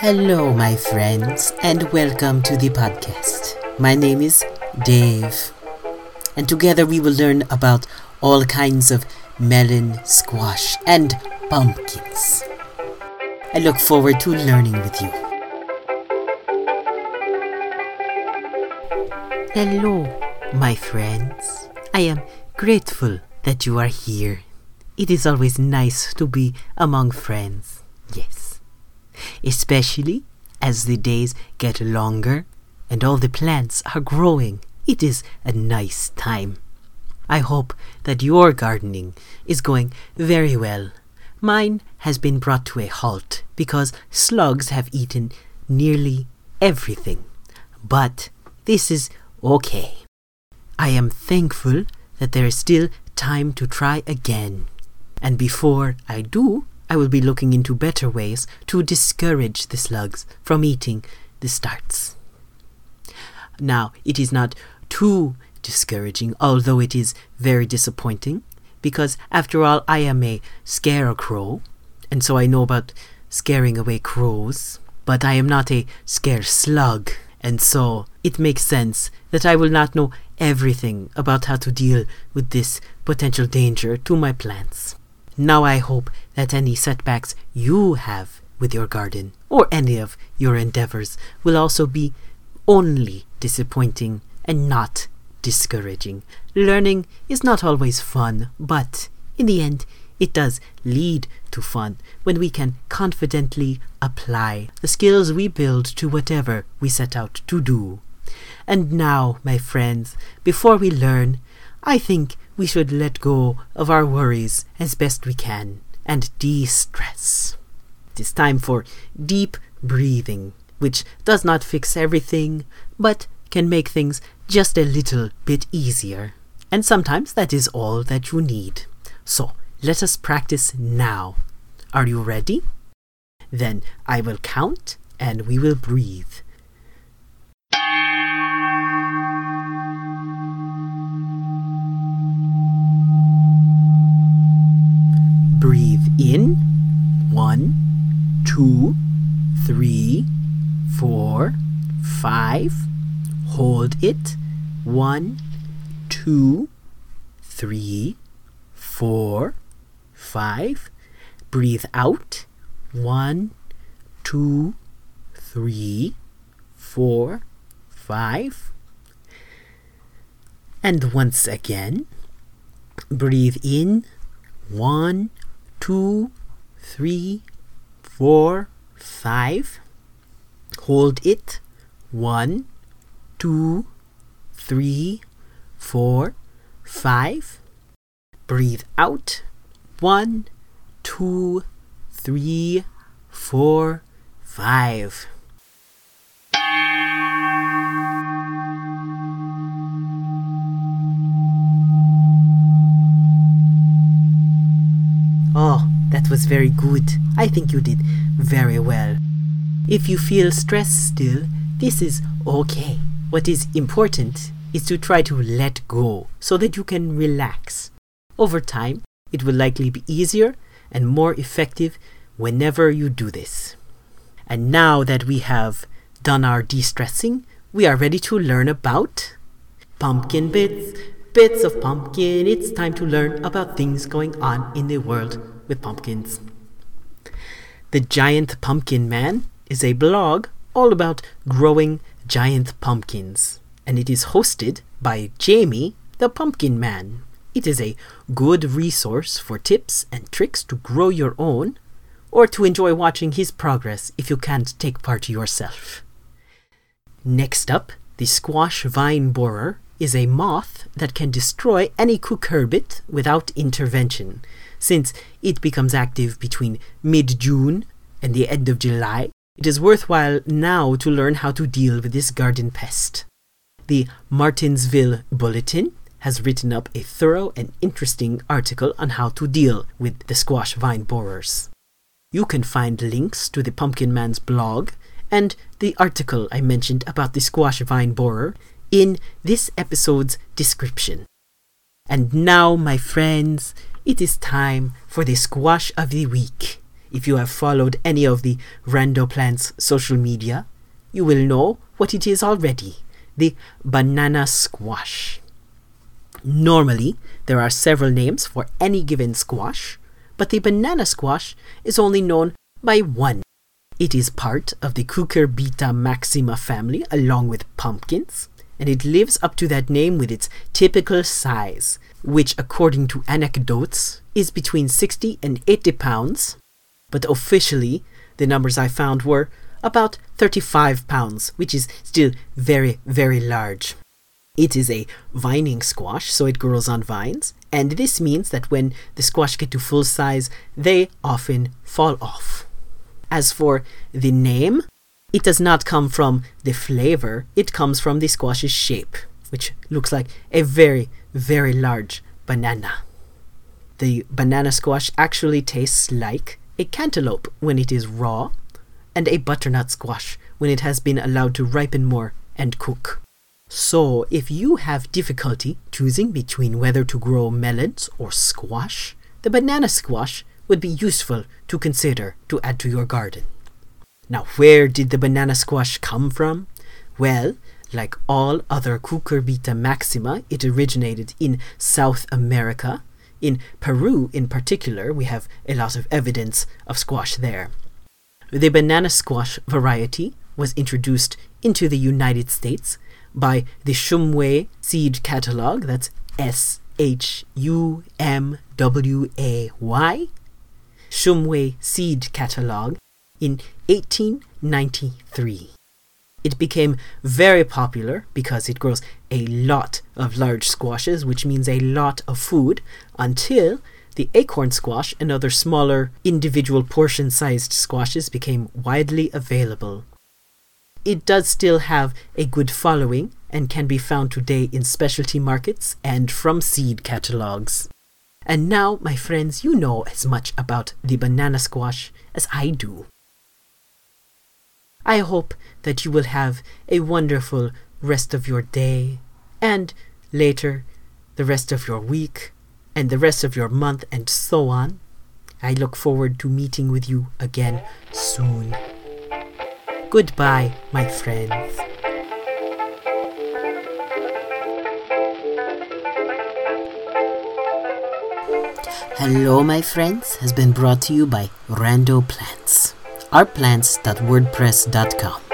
Hello, my friends, and welcome to the podcast. My name is Dave, and together we will learn about all kinds of melon, squash, and pumpkins. I look forward to learning with you. Hello, my friends. I am grateful that you are here. It is always nice to be among friends. Yes. Especially as the days get longer and all the plants are growing. It is a nice time. I hope that your gardening is going very well. Mine has been brought to a halt because slugs have eaten nearly everything. But this is okay. I am thankful that there is still time to try again. And before I do, I will be looking into better ways to discourage the slugs from eating the starts. Now, it is not too discouraging, although it is very disappointing, because after all, I am a scarecrow, and so I know about scaring away crows, but I am not a scare slug. And so it makes sense that I will not know everything about how to deal with this potential danger to my plants. Now I hope that any setbacks you have with your garden or any of your endeavors will also be only disappointing and not discouraging. Learning is not always fun, but in the end, it does lead to fun when we can confidently apply the skills we build to whatever we set out to do. And now, my friends, before we learn, I think we should let go of our worries as best we can and de stress. It is time for deep breathing, which does not fix everything, but can make things just a little bit easier. And sometimes that is all that you need. So, let us practice now. Are you ready? Then I will count and we will breathe. In. One, two, three, four, five. Hold it. One, two, three, four, five. Breathe out. One, two, three, four, five. And once again, breathe in. One, two, three, four, five. Hold it. One, two, three, four, five. Breathe out. One, two, three, four, five. That was very good. I think you did very well. If you feel stressed still, this is okay. What is important is to try to let go so that you can relax. Over time, it will likely be easier and more effective whenever you do this. And now that we have done our de stressing, we are ready to learn about pumpkin bits, bits of pumpkin. It's time to learn about things going on in the world with pumpkins. The Giant Pumpkin Man is a blog all about growing giant pumpkins, and it is hosted by Jamie the Pumpkin Man. It is a good resource for tips and tricks to grow your own, or to enjoy watching his progress if you can't take part yourself. Next up, the squash vine borer is a moth that can destroy any cucurbit without intervention, since it becomes active between mid June and the end of July. It is worthwhile now to learn how to deal with this garden pest. The Martinsville Bulletin has written up a thorough and interesting article on how to deal with the squash vine borers. You can find links to the Pumpkin Man's blog and the article I mentioned about the squash vine borer in this episode's description. And now, my friends, it is time for the squash of the week. If you have followed any of the Rando Plants social media, you will know what it is already the banana squash. Normally, there are several names for any given squash, but the banana squash is only known by one. It is part of the Cucurbita maxima family along with pumpkins, and it lives up to that name with its typical size, which, according to anecdotes, is between 60 and 80 pounds, but officially, the numbers I found were about 35 pounds, which is still very, very large. It is a vining squash, so it grows on vines, and this means that when the squash get to full size, they often fall off. As for the name, it does not come from the flavor, it comes from the squash's shape, which looks like a very, very large banana. The banana squash actually tastes like a cantaloupe when it is raw, and a butternut squash when it has been allowed to ripen more and cook. So, if you have difficulty choosing between whether to grow melons or squash, the banana squash would be useful to consider to add to your garden. Now, where did the banana squash come from? Well, like all other Cucurbita maxima, it originated in South America. In Peru, in particular, we have a lot of evidence of squash there. The banana squash variety was introduced into the United States by the Shumway Seed Catalog. That's S H U M W A Y. Shumway Seed Catalog in 1893. It became very popular because it grows a lot of large squashes, which means a lot of food, until the acorn squash and other smaller individual portion sized squashes became widely available it does still have a good following and can be found today in specialty markets and from seed catalogs. And now, my friends, you know as much about the banana squash as I do. I hope that you will have a wonderful rest of your day, and later, the rest of your week, and the rest of your month, and so on. I look forward to meeting with you again soon. Goodbye, my friends. Hello, my friends has been brought to you by Rando Plants. Ourplants.wordpress.com.